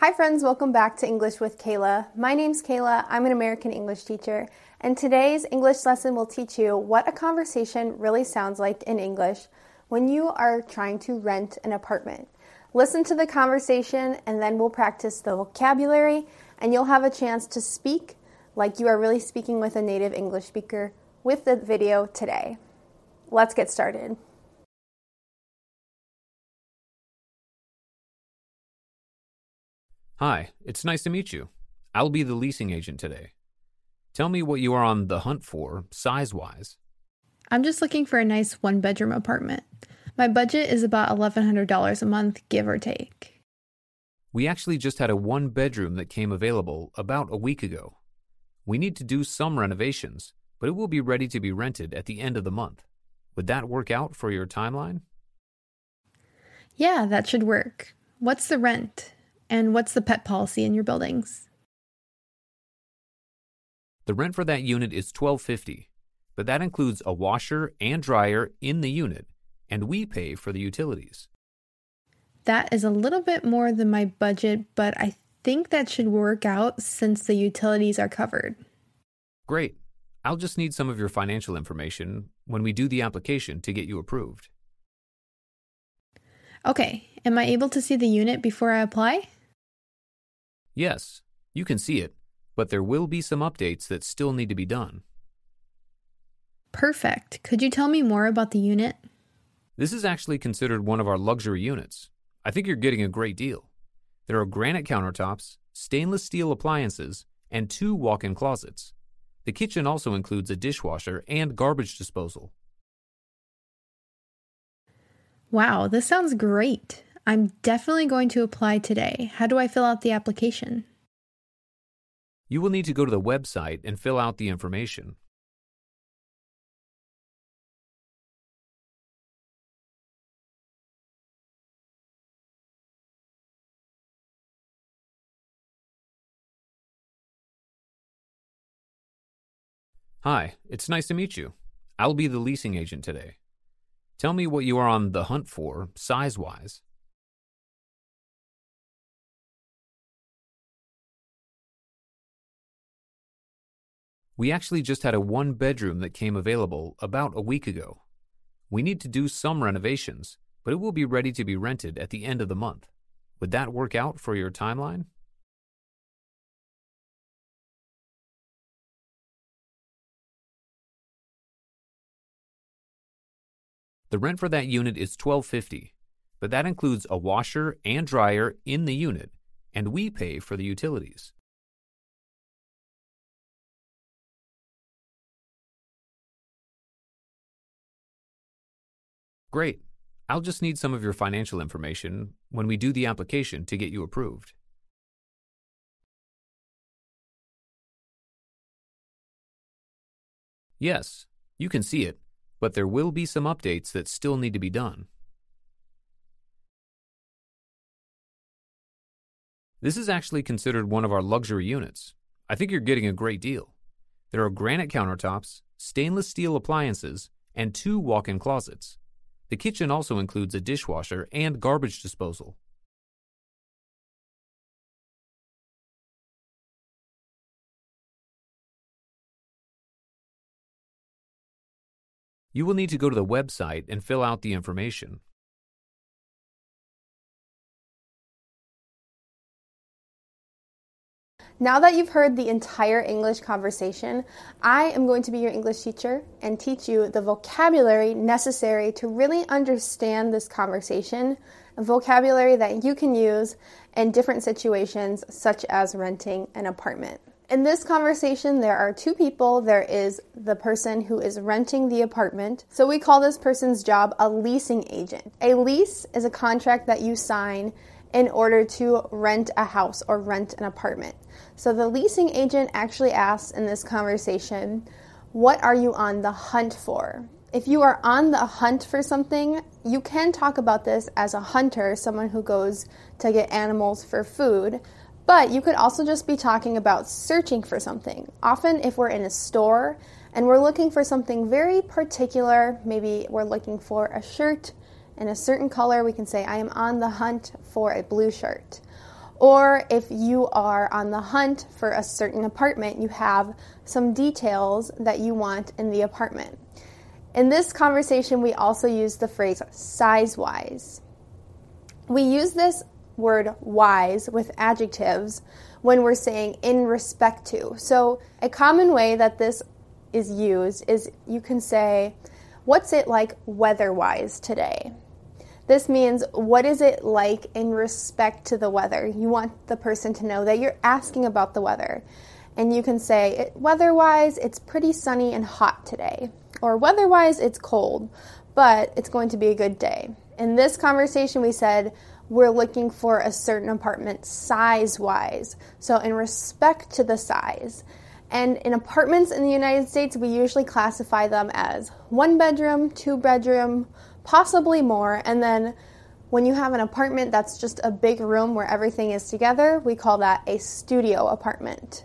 Hi, friends, welcome back to English with Kayla. My name's Kayla, I'm an American English teacher, and today's English lesson will teach you what a conversation really sounds like in English when you are trying to rent an apartment. Listen to the conversation, and then we'll practice the vocabulary, and you'll have a chance to speak like you are really speaking with a native English speaker with the video today. Let's get started. Hi, it's nice to meet you. I'll be the leasing agent today. Tell me what you are on the hunt for, size wise. I'm just looking for a nice one bedroom apartment. My budget is about $1,100 a month, give or take. We actually just had a one bedroom that came available about a week ago. We need to do some renovations, but it will be ready to be rented at the end of the month. Would that work out for your timeline? Yeah, that should work. What's the rent? And what's the pet policy in your buildings? The rent for that unit is $12.50, but that includes a washer and dryer in the unit, and we pay for the utilities. That is a little bit more than my budget, but I think that should work out since the utilities are covered. Great. I'll just need some of your financial information when we do the application to get you approved. Okay, am I able to see the unit before I apply? Yes, you can see it, but there will be some updates that still need to be done. Perfect. Could you tell me more about the unit? This is actually considered one of our luxury units. I think you're getting a great deal. There are granite countertops, stainless steel appliances, and two walk in closets. The kitchen also includes a dishwasher and garbage disposal. Wow, this sounds great. I'm definitely going to apply today. How do I fill out the application? You will need to go to the website and fill out the information. Hi, it's nice to meet you. I'll be the leasing agent today. Tell me what you are on the hunt for, size wise. We actually just had a one bedroom that came available about a week ago. We need to do some renovations, but it will be ready to be rented at the end of the month. Would that work out for your timeline? The rent for that unit is $12.50, but that includes a washer and dryer in the unit, and we pay for the utilities. Great. I'll just need some of your financial information when we do the application to get you approved. Yes, you can see it, but there will be some updates that still need to be done. This is actually considered one of our luxury units. I think you're getting a great deal. There are granite countertops, stainless steel appliances, and two walk in closets. The kitchen also includes a dishwasher and garbage disposal. You will need to go to the website and fill out the information. Now that you've heard the entire English conversation, I am going to be your English teacher and teach you the vocabulary necessary to really understand this conversation, vocabulary that you can use in different situations, such as renting an apartment. In this conversation, there are two people. There is the person who is renting the apartment. So we call this person's job a leasing agent. A lease is a contract that you sign in order to rent a house or rent an apartment. So the leasing agent actually asks in this conversation, What are you on the hunt for? If you are on the hunt for something, you can talk about this as a hunter, someone who goes to get animals for food. But you could also just be talking about searching for something. Often, if we're in a store and we're looking for something very particular, maybe we're looking for a shirt in a certain color, we can say, I am on the hunt for a blue shirt. Or if you are on the hunt for a certain apartment, you have some details that you want in the apartment. In this conversation, we also use the phrase size wise. We use this word wise with adjectives when we're saying in respect to. So, a common way that this is used is you can say, What's it like weather wise today? This means, what is it like in respect to the weather? You want the person to know that you're asking about the weather. And you can say, weather wise, it's pretty sunny and hot today. Or weather wise, it's cold, but it's going to be a good day. In this conversation, we said, we're looking for a certain apartment size wise. So, in respect to the size. And in apartments in the United States, we usually classify them as one bedroom, two bedroom, possibly more. And then when you have an apartment that's just a big room where everything is together, we call that a studio apartment.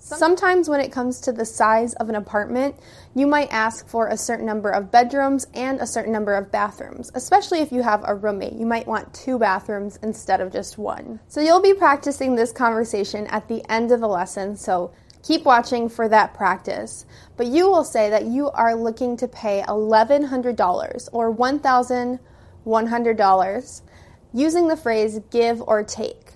Sometimes, when it comes to the size of an apartment, you might ask for a certain number of bedrooms and a certain number of bathrooms, especially if you have a roommate. You might want two bathrooms instead of just one. So, you'll be practicing this conversation at the end of the lesson, so keep watching for that practice. But you will say that you are looking to pay $1,100 or $1,100 using the phrase give or take.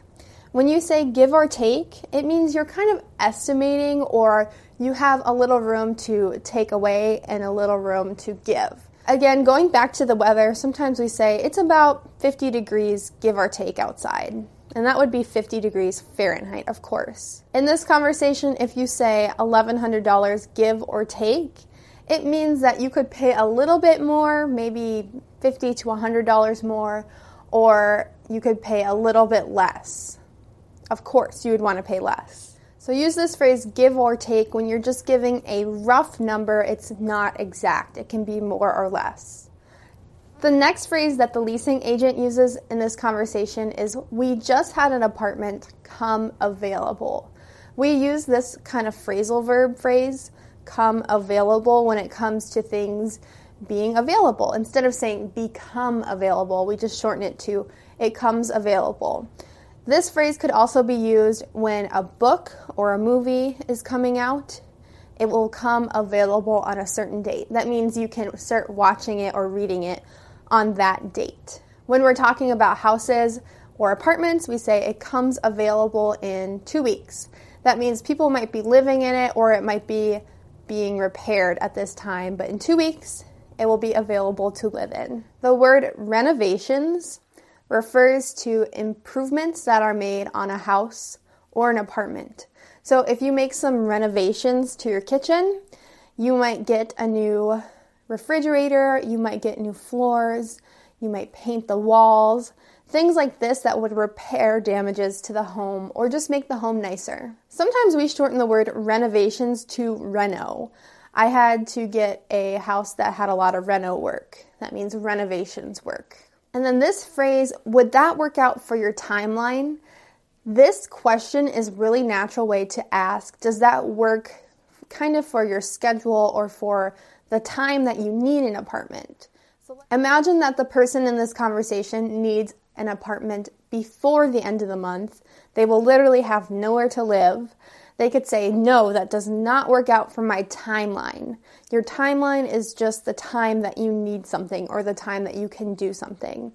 When you say give or take, it means you're kind of estimating or you have a little room to take away and a little room to give. Again, going back to the weather, sometimes we say it's about 50 degrees give or take outside. And that would be 50 degrees Fahrenheit, of course. In this conversation, if you say $1,100 give or take, it means that you could pay a little bit more, maybe 50 to $100 more, or you could pay a little bit less of course you would want to pay less. So use this phrase give or take when you're just giving a rough number, it's not exact. It can be more or less. The next phrase that the leasing agent uses in this conversation is we just had an apartment come available. We use this kind of phrasal verb phrase, come available, when it comes to things being available. Instead of saying become available, we just shorten it to it comes available. This phrase could also be used when a book or a movie is coming out. It will come available on a certain date. That means you can start watching it or reading it on that date. When we're talking about houses or apartments, we say it comes available in two weeks. That means people might be living in it or it might be being repaired at this time, but in two weeks, it will be available to live in. The word renovations refers to improvements that are made on a house or an apartment. So if you make some renovations to your kitchen, you might get a new refrigerator, you might get new floors, you might paint the walls, things like this that would repair damages to the home or just make the home nicer. Sometimes we shorten the word renovations to reno. I had to get a house that had a lot of reno work. That means renovations work. And then this phrase, would that work out for your timeline? This question is really natural way to ask, does that work kind of for your schedule or for the time that you need an apartment? Imagine that the person in this conversation needs an apartment before the end of the month. They will literally have nowhere to live they could say, no, that does not work out for my timeline. Your timeline is just the time that you need something or the time that you can do something.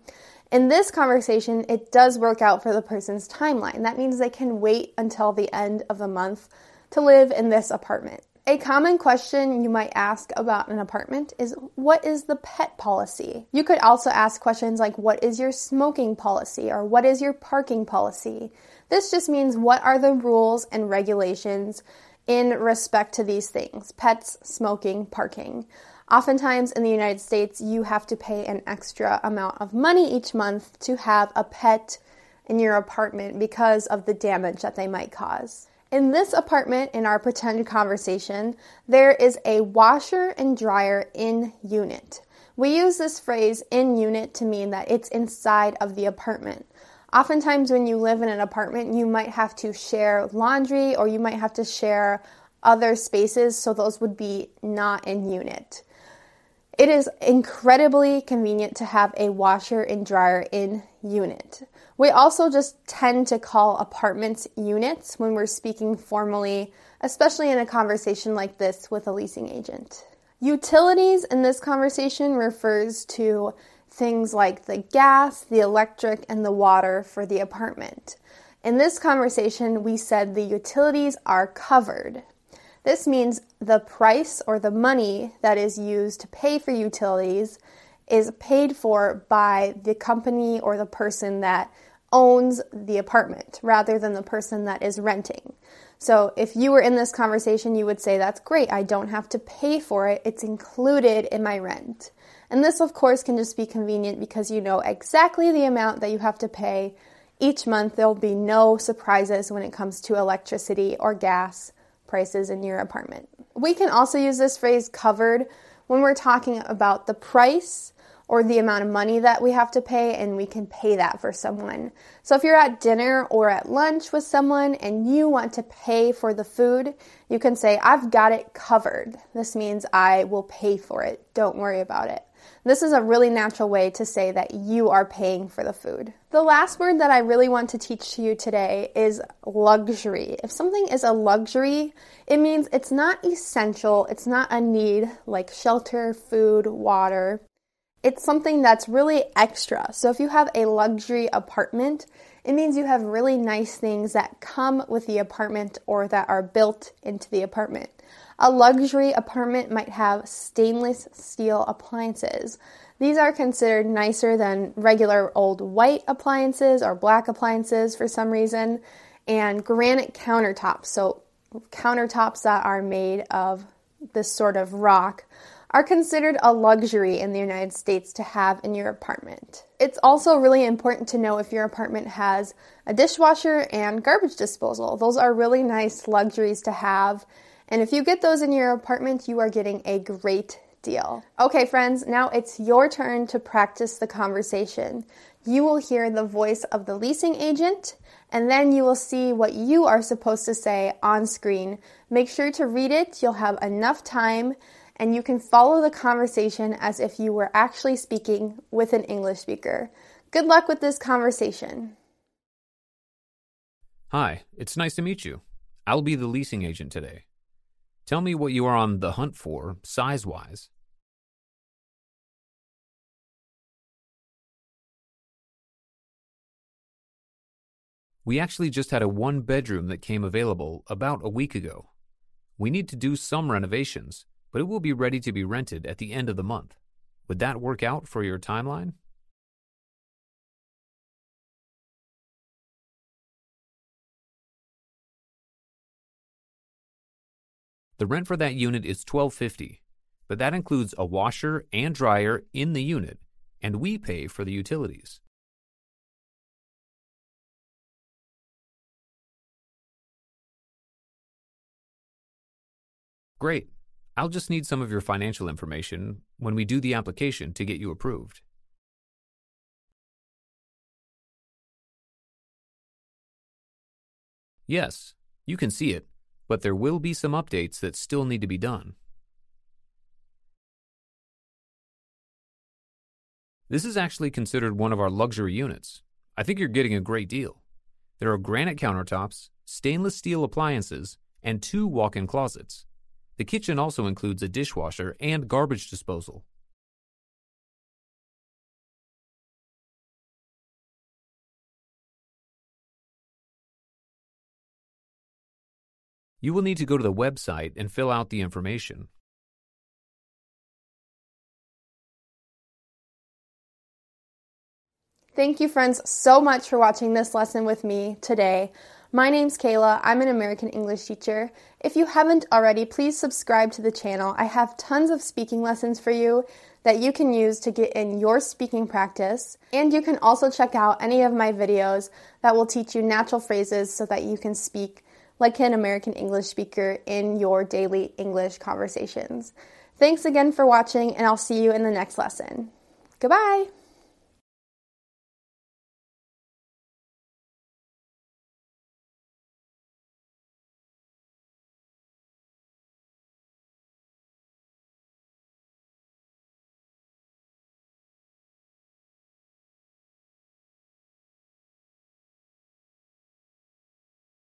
In this conversation, it does work out for the person's timeline. That means they can wait until the end of the month to live in this apartment. A common question you might ask about an apartment is what is the pet policy? You could also ask questions like what is your smoking policy or what is your parking policy? This just means what are the rules and regulations in respect to these things pets, smoking, parking. Oftentimes in the United States, you have to pay an extra amount of money each month to have a pet in your apartment because of the damage that they might cause. In this apartment, in our pretend conversation, there is a washer and dryer in unit. We use this phrase in unit to mean that it's inside of the apartment. Oftentimes, when you live in an apartment, you might have to share laundry or you might have to share other spaces, so those would be not in unit. It is incredibly convenient to have a washer and dryer in unit. We also just tend to call apartments units when we're speaking formally, especially in a conversation like this with a leasing agent. Utilities in this conversation refers to things like the gas, the electric, and the water for the apartment. In this conversation, we said the utilities are covered. This means the price or the money that is used to pay for utilities is paid for by the company or the person that owns the apartment rather than the person that is renting. So if you were in this conversation, you would say, That's great, I don't have to pay for it, it's included in my rent. And this, of course, can just be convenient because you know exactly the amount that you have to pay each month. There will be no surprises when it comes to electricity or gas prices in your apartment. We can also use this phrase covered when we're talking about the price or the amount of money that we have to pay, and we can pay that for someone. So, if you're at dinner or at lunch with someone and you want to pay for the food, you can say, I've got it covered. This means I will pay for it. Don't worry about it. This is a really natural way to say that you are paying for the food. The last word that I really want to teach to you today is luxury. If something is a luxury, it means it's not essential, it's not a need like shelter, food, water. It's something that's really extra. So if you have a luxury apartment, it means you have really nice things that come with the apartment or that are built into the apartment. A luxury apartment might have stainless steel appliances. These are considered nicer than regular old white appliances or black appliances for some reason, and granite countertops. So, countertops that are made of this sort of rock are considered a luxury in the United States to have in your apartment. It's also really important to know if your apartment has a dishwasher and garbage disposal. Those are really nice luxuries to have and if you get those in your apartment, you are getting a great deal. Okay, friends, now it's your turn to practice the conversation. You will hear the voice of the leasing agent, and then you will see what you are supposed to say on screen. Make sure to read it, you'll have enough time, and you can follow the conversation as if you were actually speaking with an English speaker. Good luck with this conversation. Hi, it's nice to meet you. I'll be the leasing agent today. Tell me what you are on the hunt for, size wise. We actually just had a one bedroom that came available about a week ago. We need to do some renovations, but it will be ready to be rented at the end of the month. Would that work out for your timeline? The rent for that unit is 1250, but that includes a washer and dryer in the unit, and we pay for the utilities. Great. I'll just need some of your financial information when we do the application to get you approved. Yes, you can see it but there will be some updates that still need to be done. This is actually considered one of our luxury units. I think you're getting a great deal. There are granite countertops, stainless steel appliances, and two walk in closets. The kitchen also includes a dishwasher and garbage disposal. You will need to go to the website and fill out the information. Thank you, friends, so much for watching this lesson with me today. My name's Kayla. I'm an American English teacher. If you haven't already, please subscribe to the channel. I have tons of speaking lessons for you. that you can use to get in your speaking practice. And you can also check out any of my videos that will teach you natural phrases so that you can speak like an American English speaker in your daily English conversations. Thanks again for watching, and I'll see you in the next lesson. Goodbye!